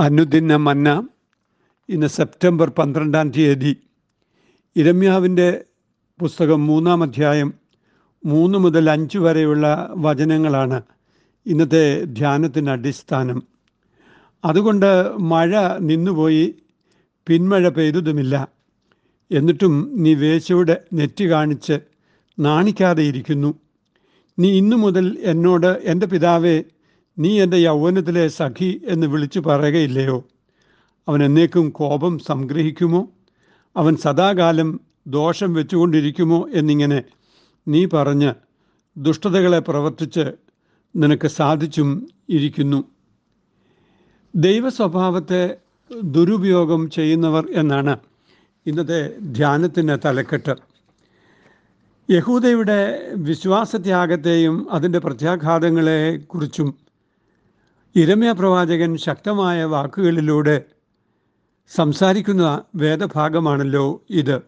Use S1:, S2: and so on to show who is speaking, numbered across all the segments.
S1: അനുദിന മന്ന ഇന്ന് സെപ്റ്റംബർ പന്ത്രണ്ടാം തീയതി. ഇരമ്യാവിന്റെ പുസ്തകം മൂന്നാം അധ്യായം മൂന്ന് മുതൽ അഞ്ച് വരെയുള്ള വചനങ്ങളാണ് ഇന്നത്തെ ധ്യാനത്തിന് അടിസ്ഥാനം. അതുകൊണ്ട് മഴ നിന്നുപോയി പിന്മഴ പെയ്തതുമില്ല. എന്നിട്ടും നീ വേശയുടെ നെറ്റി കാണിച്ച് നാണിക്കാതെ ഇരിക്കുന്നു. നീ ഇന്നു മുതൽ എന്നോട് എന്റെ പിതാവേ നീ എന്റെ യൗവനത്തിലെ സഖി എന്ന് വിളിച്ചു പറയുകയില്ലയോ? അവൻ എന്നേക്കും കോപം സംഗ്രഹിക്കുമോ? അവൻ സദാകാലം ദോഷം വെച്ചുകൊണ്ടിരിക്കുമോ എന്നിങ്ങനെ നീ പറഞ്ഞ് ദുഷ്ടതകളെ പ്രവർത്തിച്ച് നിനക്ക് സാധിച്ചും ഇരിക്കുന്നു. ദൈവസ്വഭാവത്തെ ദുരുപയോഗം ചെയ്യുന്നവർ എന്നാണ് ഇന്നത്തെ ധ്യാനത്തിന്റെ തലക്കെട്ട്. യഹൂദയുടെ വിശ്വാസത്യാഗത്തെയും അതിന്റെ പ്രത്യാഘാതങ്ങളെക്കുറിച്ചും ഇരമ്യ പ്രവാചകൻ ശക്തമായ വാക്കുകളിലൂടെ സംസാരിക്കുന്ന വേദഭാഗമാണല്ലോ ഇത്.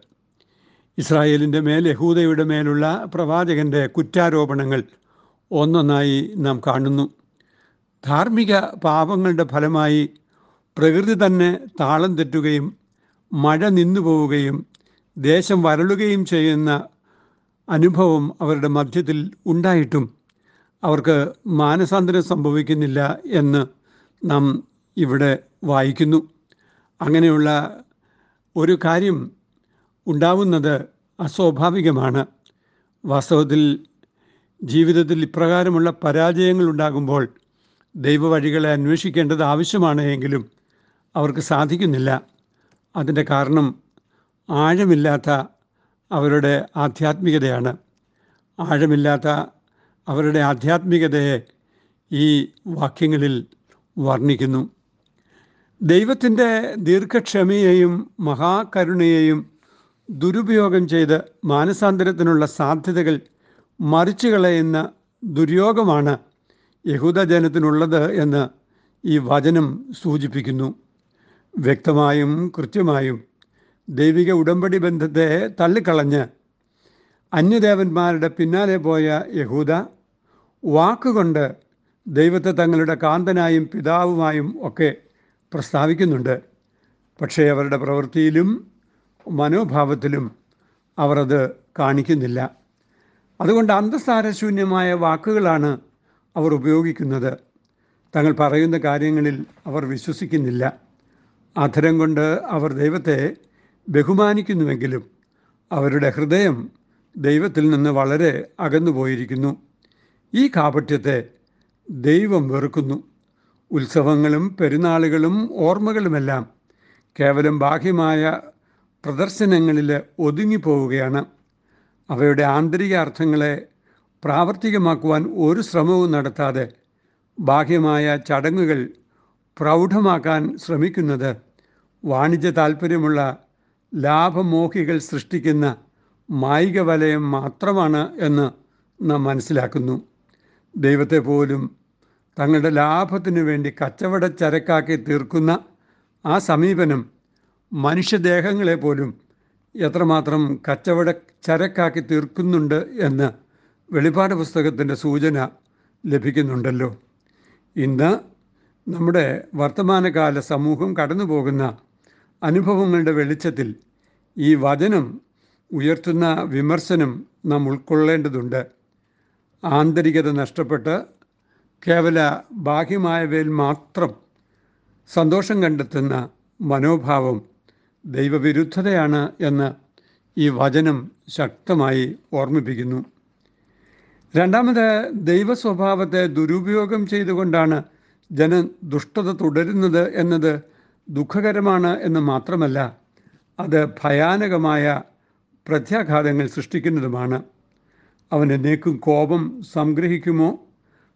S1: ഇസ്രായേലിന്റെ മേൽ യഹൂദയുടെ മേലുള്ള പ്രവാചകന്റെ കുറ്റാരോപണങ്ങൾ ഒന്നൊന്നായി നാം കാണുന്നു. ധാർമ്മിക പാപങ്ങളുടെ ഫലമായി പ്രകൃതി തന്നെ താളം തെറ്റുകയും മഴ നിന്നുപോവുകയും ദേശം വരളുകയും ചെയ്യുന്ന അനുഭവം അവരുടെ മധ്യത്തിൽ ഉണ്ടായിട്ടും അവർക്ക് മാനസാന്തരം സംഭവിക്കുന്നില്ല എന്ന് നാം ഇവിടെ വായിക്കുന്നു. അങ്ങനെയുള്ള ഒരു കാര്യം ഉണ്ടാവുന്നത് അസ്വാഭാവികമാണ്. വാസ്തവത്തിൽ ജീവിതത്തിൽ ഇപ്രകാരമുള്ള പരാജയങ്ങൾ ഉണ്ടാകുമ്പോൾ ദൈവവഴികളെ അന്വേഷിക്കേണ്ടത് ആവശ്യമാണ് എങ്കിലും അവർക്ക് സാധിക്കുന്നില്ല. അതിന്റെ കാരണം ആഴമില്ലാത്ത അവരുടെ ആധ്യാത്മികതയാണ്. ആഴമില്ലാത്ത അവരുടെ ആധ്യാത്മികതയെ ഈ വാക്യങ്ങളിൽ വർണിക്കുന്നു. ദൈവത്തിന്റെ ദീർഘക്ഷമയെയും മഹാകരുണയെയും ദുരുപയോഗം ചെയ്ത് മാനസാന്തരത്തിനുള്ള സാധ്യതകൾ മറിച്ചു കളയുന്ന ദുര്യോഗമാണ് യഹൂദജനത്തിനുള്ളത് എന്ന് ഈ വചനം സൂചിപ്പിക്കുന്നു. വ്യക്തമായും കൃത്യമായും ദൈവിക ഉടമ്പടി ബന്ധത്തെ തള്ളിക്കളഞ്ഞ് അന്യദേവന്മാരുടെ പിന്നാലെ പോയ യഹൂദ വാക്കുകൊണ്ട് ദൈവത്തെ തങ്ങളുടെ കാന്തനായും പിതാവുമായും ഒക്കെ പ്രസ്താവിക്കുന്നുണ്ട്. പക്ഷേ അവരുടെ പ്രവൃത്തിയിലും മനോഭാവത്തിലും അവർ അത് കാണിക്കുന്നില്ല. അതുകൊണ്ട് അന്തസാരശൂന്യമായ വാക്കുകളാണ് അവർ ഉപയോഗിക്കുന്നത്. തങ്ങൾ പറയുന്ന കാര്യങ്ങളിൽ അവർ വിശ്വസിക്കുന്നില്ല. അധരം കൊണ്ട് അവർ ദൈവത്തെ ബഹുമാനിക്കുന്നുവെങ്കിലും അവരുടെ ഹൃദയം ദൈവത്തിൽ നിന്ന് വളരെ അകന്നുപോയിരിക്കുന്നു ഈ കാപട്യത്തെ ദൈവം വെറുക്കുന്നു. ഉത്സവങ്ങളും പെരുന്നാളുകളും ഓർമ്മകളുമെല്ലാം കേവലം ബാഹ്യമായ പ്രദർശനങ്ങളിൽ ഒതുങ്ങിപ്പോവുകയാണ്. അവയുടെ ആന്തരിക അർത്ഥങ്ങളെ പ്രാവർത്തികമാക്കുവാൻ ഒരു ശ്രമവും നടത്താതെ ബാഹ്യമായ ചടങ്ങുകൾ പ്രൗഢമാക്കാൻ ശ്രമിക്കുന്നത് വാണിജ്യ താൽപ്പര്യമുള്ള ലാഭമോഹികൾ സൃഷ്ടിക്കുന്ന മായിക വലയം മാത്രമാണ് എന്ന് നാം മനസ്സിലാക്കുന്നു. ദൈവത്തെ പോലും തങ്ങളുടെ ലാഭത്തിനു വേണ്ടി കച്ചവട ചരക്കാക്കി തീർക്കുന്ന ആ സമീപനം മനുഷ്യദേഹങ്ങളെ പോലും എത്രമാത്രം കച്ചവട ചരക്കാക്കി തീർക്കുന്നുണ്ട് എന്ന് വെളിപാട് പുസ്തകത്തിന്റെ സൂചന ലഭിക്കുന്നുണ്ടല്ലോ. ഇന്ന് നമ്മുടെ വർത്തമാനകാല സമൂഹം കടന്നു പോകുന്ന അനുഭവങ്ങളുടെ വെളിച്ചത്തിൽ ഈ വചനം ഉയർത്തുന്ന വിമർശനം നാം ഉൾക്കൊള്ളേണ്ടതുണ്ട്. ആന്തരികത നഷ്ടപ്പെട്ട് കേവല ബാഹ്യമായവയിൽ മാത്രം സന്തോഷം കണ്ടെത്തുന്ന മനോഭാവം ദൈവവിരുദ്ധതയാണ് എന്ന് ഈ വചനം ശക്തമായി ഓർമ്മിപ്പിക്കുന്നു. രണ്ടാമത് ദൈവ സ്വഭാവത്തെ ദുരുപയോഗം ചെയ്തുകൊണ്ടാണ് ജന ദുഷ്ടത തുടരുന്നത് എന്നത് ദുഃഖകരമാണ് എന്ന് മാത്രമല്ല അത് ഭയാനകമായ പ്രത്യാഘാതങ്ങൾ സൃഷ്ടിക്കുന്നതുമാണ്. അവൻ എന്നേക്കും കോപം സംഗ്രഹിക്കുമോ?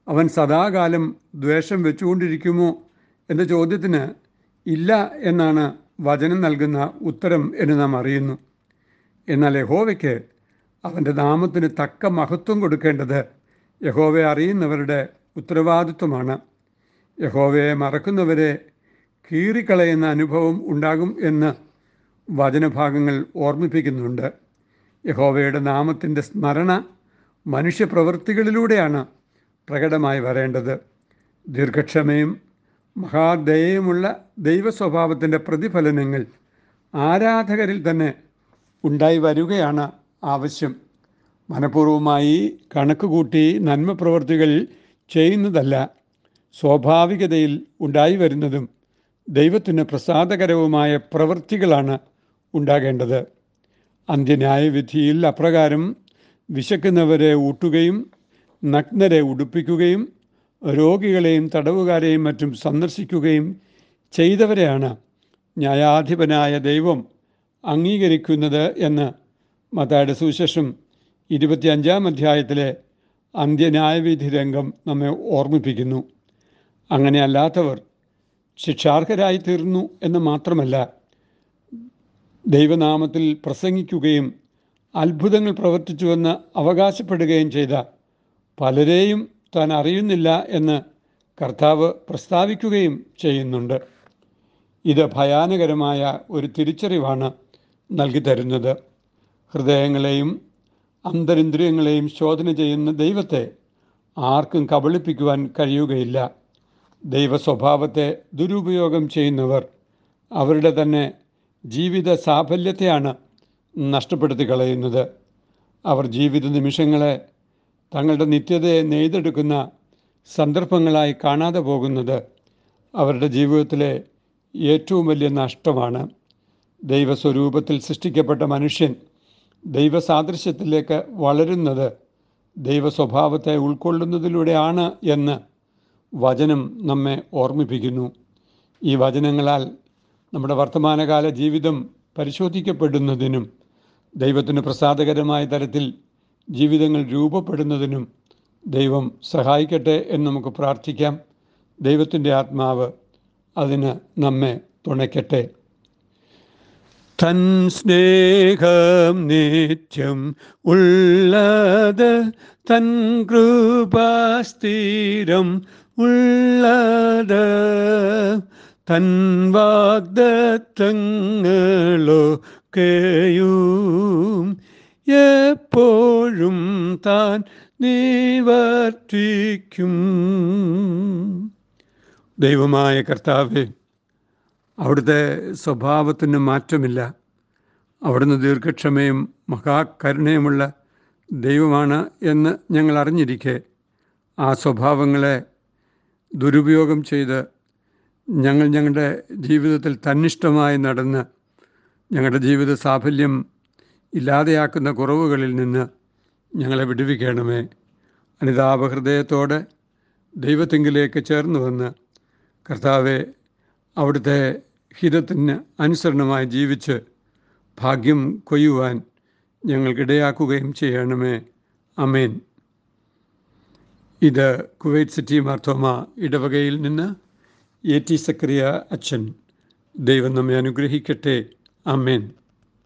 S1: അവൻ സദാകാലം ദ്വേഷം വെച്ചുകൊണ്ടിരിക്കുമോ എന്ന ചോദ്യത്തിന് ഇല്ല എന്നാണ് വചനം നൽകുന്ന ഉത്തരം എന്ന് നാം അറിയുന്നു. എന്നാൽ യഹോവയ്ക്ക് അവന്റെ നാമത്തിന് തക്ക മഹത്വം കൊടുക്കേണ്ടത് യഹോവയെ അറിയുന്നവരുടെ ഉത്തരവാദിത്വമാണ്. യഹോവയെ മറക്കുന്നവരെ കീറിക്കളയുന്ന അനുഭവം ഉണ്ടാകും എന്ന് വചനഭാഗങ്ങൾ ഓർമ്മിപ്പിക്കുന്നുണ്ട്. യഹോവയുടെ നാമത്തിന്റെ സ്മരണ മനുഷ്യപ്രവൃത്തികളിലൂടെയാണ് പ്രകടമായി വരേണ്ടത്. ദീർഘക്ഷമയും മഹാദയയുമുള്ള ദൈവ സ്വഭാവത്തിന്റെ പ്രതിഫലനങ്ങൾ ആരാധകരിൽ തന്നെ ഉണ്ടായി വരികയാണ് ആവശ്യം. മനഃപൂർവമായി കണക്കുകൂട്ടി നന്മ പ്രവർത്തികൾ ചെയ്യുന്നതല്ല സ്വാഭാവികതയിൽ ഉണ്ടായി വരുന്നതും ദൈവത്തിന് പ്രസാദകരവുമായ പ്രവൃത്തികളാണ് ഉണ്ടാകേണ്ടത്. അന്ത്യന്യായവിധിയിൽ അപ്രകാരം വിശക്കുന്നവരെ ഊട്ടുകയും നഗ്നരെ ഉടുപ്പിക്കുകയും രോഗികളെയും തടവുകാരെയും മറ്റും സന്ദർശിക്കുകയും ചെയ്തവരെയാണ് ന്യായാധിപനായ ദൈവം അംഗീകരിക്കുന്നത് എന്ന് മത്തായുടെ സുവിശേഷം ഇരുപത്തിയഞ്ചാം അധ്യായത്തിലെ അന്ത്യന്യായവിധി രംഗം നമ്മെ ഓർമ്മിപ്പിക്കുന്നു. അങ്ങനെയല്ലാത്തവർ ശിക്ഷാർഹരായി തീർന്നു എന്ന് മാത്രമല്ല ദൈവനാമത്തിൽ പ്രസംഗിക്കുകയും അത്ഭുതങ്ങൾ പ്രവർത്തിച്ചുവെന്ന് അവകാശപ്പെടുകയും ചെയ്ത പലരെയും താൻ അറിയുന്നില്ല എന്ന് കർത്താവ് പ്രസ്താവിക്കുകയും ചെയ്യുന്നുണ്ട്. ഇത് ഭയാനകരമായ ഒരു തിരിച്ചറിവാണ് നൽകി തരുന്നത്. ഹൃദയങ്ങളെയും അന്തരിന്ദ്രിയങ്ങളെയും ശോധന ചെയ്യുന്ന ദൈവത്തെ ആർക്കും കബളിപ്പിക്കുവാൻ കഴിയുകയില്ല. ദൈവ സ്വഭാവത്തെ ദുരുപയോഗം ചെയ്യുന്നവർ അവരുടെ തന്നെ ജീവിത സാഫല്യത്തെയാണ് നഷ്ടപ്പെടുത്തി കളയുന്നത്. അവർ ജീവിത നിമിഷങ്ങളെ തങ്ങളുടെ നിത്യതയെ നെയ്തെടുക്കുന്ന സന്ദർഭങ്ങളായി കാണാതെ പോകുന്നത് അവരുടെ ജീവിതത്തിലെ ഏറ്റവും വലിയ നഷ്ടമാണ്. ദൈവസ്വരൂപത്തിൽ സൃഷ്ടിക്കപ്പെട്ട മനുഷ്യൻ ദൈവസാദൃശ്യത്തിലേക്ക് വളരുന്നത് ദൈവ സ്വഭാവത്തെ ഉൾക്കൊള്ളുന്നതിലൂടെയാണ് എന്ന് വചനം നമ്മെ ഓർമ്മിപ്പിക്കുന്നു. ഈ വചനങ്ങളാൽ നമ്മുടെ വർത്തമാനകാല ജീവിതം പരിശോധിക്കപ്പെടുന്നതിനും ദൈവത്തിന് പ്രസാദകരമായ തരത്തിൽ ജീവിതങ്ങൾ രൂപപ്പെടുന്നതിനും ദൈവം സഹായിക്കട്ടെ എന്ന് നമുക്ക് പ്രാർത്ഥിക്കാം. ദൈവത്തിന്റെ ആത്മാവ് അതിന് നമ്മെ തുണയ്ക്കട്ടെ. തൻ സ്നേഹം നിത്യം ഉള്ളത് തൻ കൃപാസ്ഥീരം ഉള്ളത്. തൻ വാഗ്ദത്തങ്ങളൊക്കെയും എപ്പോഴും താൻ നിവർത്തിക്കും. ദൈവമായ കർത്താവെ അവിടുത്തെ സ്വഭാവത്തിന് മാറ്റമില്ല. അവിടുന്ന് ദീർഘക്ഷമയും മഹാകരുണയുമുള്ള ദൈവമാണ് എന്ന് ഞങ്ങൾ അറിഞ്ഞിരിക്കെ ആ സ്വഭാവങ്ങളെ ദുരുപയോഗം ചെയ്ത് ഞങ്ങൾ ഞങ്ങളുടെ ജീവിതത്തിൽ തന്നിഷ്ടമായി നടന്ന് ഞങ്ങളുടെ ജീവിത സാഫല്യം ഇല്ലാതെയാക്കുന്ന കുറവുകളിൽ നിന്ന് ഞങ്ങളെ വിടുവിക്കണമേ. അനിതാപഹൃദയത്തോടെ ദൈവത്തിങ്കിലേക്ക് ചേർന്ന് വന്ന് കർത്താവെ അവിടുത്തെ ഹിതത്തിന് അനുസരണമായി ജീവിച്ച് ഭാഗ്യം കൊയ്യുവാൻ ഞങ്ങൾക്കിടയാക്കുകയും ചെയ്യണമേ. അമേൻ ഇത് കുവൈറ്റ് സിറ്റി മാർത്തോമ ഇടവകയിൽ നിന്ന് എ ടി സക്രിയ അച്ഛൻ. ദൈവം നമ്മെ അനുഗ്രഹിക്കട്ടെ. അമേൻ